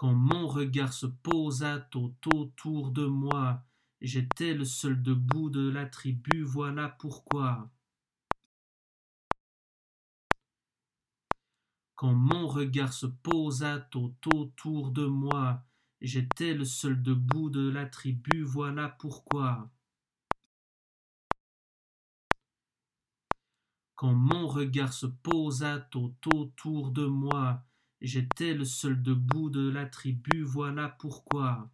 Quand mon regard se posa tout autour de moi, j'étais le seul debout de la tribu, voilà pourquoi. Quand mon regard se posa tout autour de moi, j'étais le seul debout de la tribu, voilà pourquoi. Quand mon regard se posa tout autour de moi, j'étais le seul debout de la tribu, voilà pourquoi.